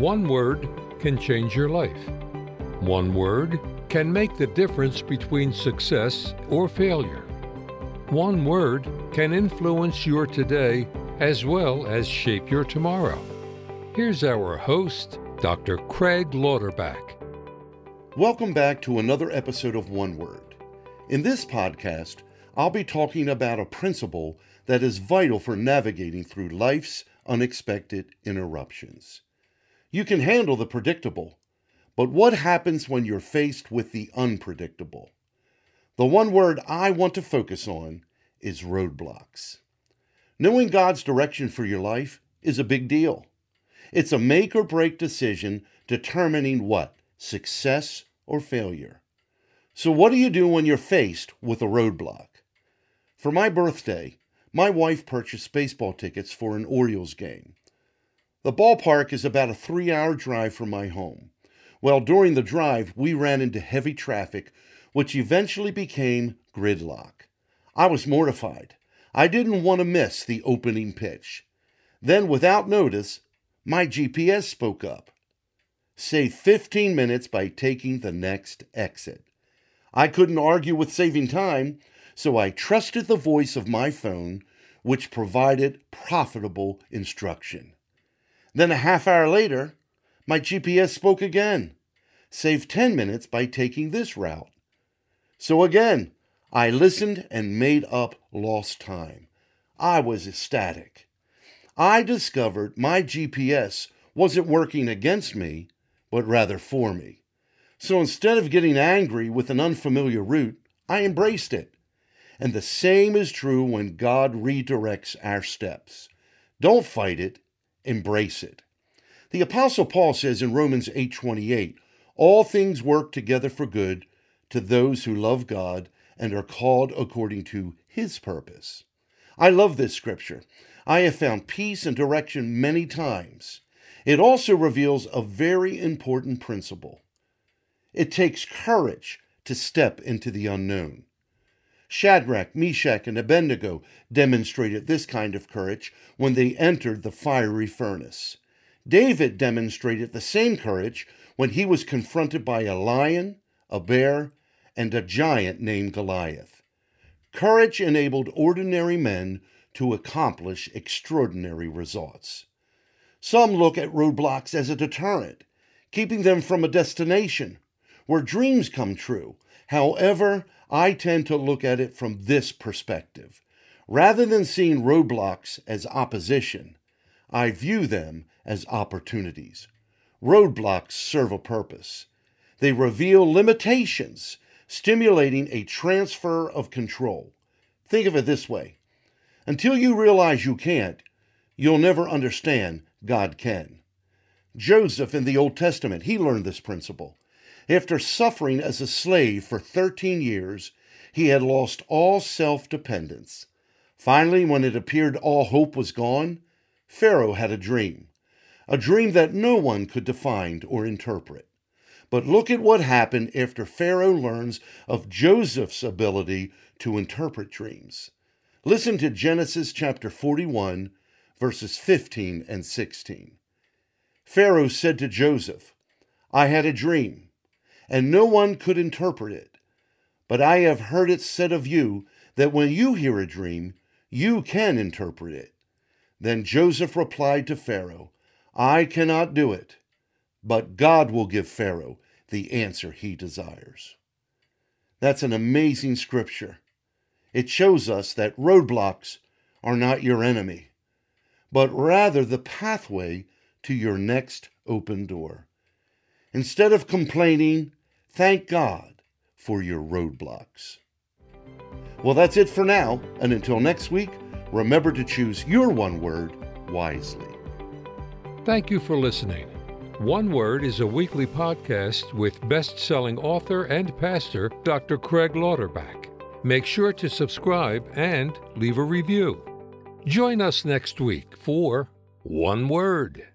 One word can change your life. One word can make the difference between success or failure. One word can influence your today as well as shape your tomorrow. Here's our host, Dr. Craig Lauterbach. Welcome back to another episode of One Word. In this podcast, I'll be talking about a principle that is vital for navigating through life's unexpected interruptions. You can handle the predictable, but what happens when you're faced with the unpredictable? The one word I want to focus on is roadblocks. Knowing God's direction for your life is a big deal. It's a make or break decision determining what? Success or failure. So, what do you do when you're faced with a roadblock? For my birthday, my wife purchased baseball tickets for an Orioles game. The ballpark is about a three hour drive from my home. Well, during the drive, we ran into heavy traffic, which eventually became gridlock. I was mortified. I didn't want to miss the opening pitch. Then, without notice, my GPS spoke up. Save 15 minutes by taking the next exit. I couldn't argue with saving time, so I trusted the voice of my phone, which provided profitable instruction. Then a half hour later, my GPS spoke again. Save 10 minutes by taking this route. So again, I listened and made up lost time. I was ecstatic. I discovered my GPS wasn't working against me, but rather for me. So instead of getting angry with an unfamiliar route, I embraced it. And the same is true when God redirects our steps. Don't fight it, embrace it. The apostle Paul says in Romans 8:28, all things work together for good to those who love God and are called according to his purpose. I love this scripture. I have found peace and direction many times. It also reveals a very important principle. It takes courage to step into the unknown. Shadrach, Meshach, and Abednego demonstrated this kind of courage when they entered the fiery furnace. David demonstrated the same courage when he was confronted by a lion, a bear, and a giant named Goliath. Courage enabled ordinary men to accomplish extraordinary results. Some look at roadblocks as a deterrent, keeping them from a destination where dreams come true. However, I tend to look at it from this perspective. Rather than seeing roadblocks as opposition, I view them as opportunities. Roadblocks serve a purpose. They reveal limitations, stimulating a transfer of control. Think of it this way until you realize you can't, you'll never understand God can. Joseph in the Old Testament, he learned this principle. After suffering as a slave for 13 years, he had lost all self dependence. Finally, when it appeared all hope was gone, Pharaoh had a dream, a dream that no one could define or interpret. But look at what happened after Pharaoh learns of Joseph's ability to interpret dreams. Listen to Genesis chapter 41, verses 15 and 16. Pharaoh said to Joseph, I had a dream, and no one could interpret it. But I have heard it said of you that when you hear a dream, you can interpret it. Then Joseph replied to Pharaoh, I cannot do it, but God will give Pharaoh the answer he desires. That's an amazing scripture. It shows us that roadblocks are not your enemy, but rather the pathway to your next open door. Instead of complaining, thank God for your roadblocks. Well, that's it for now, and until next week, remember to choose your one word wisely. Thank you for listening. One Word is a weekly podcast with best selling author and pastor Dr. Craig Lauterbach. Make sure to subscribe and leave a review. Join us next week for One Word.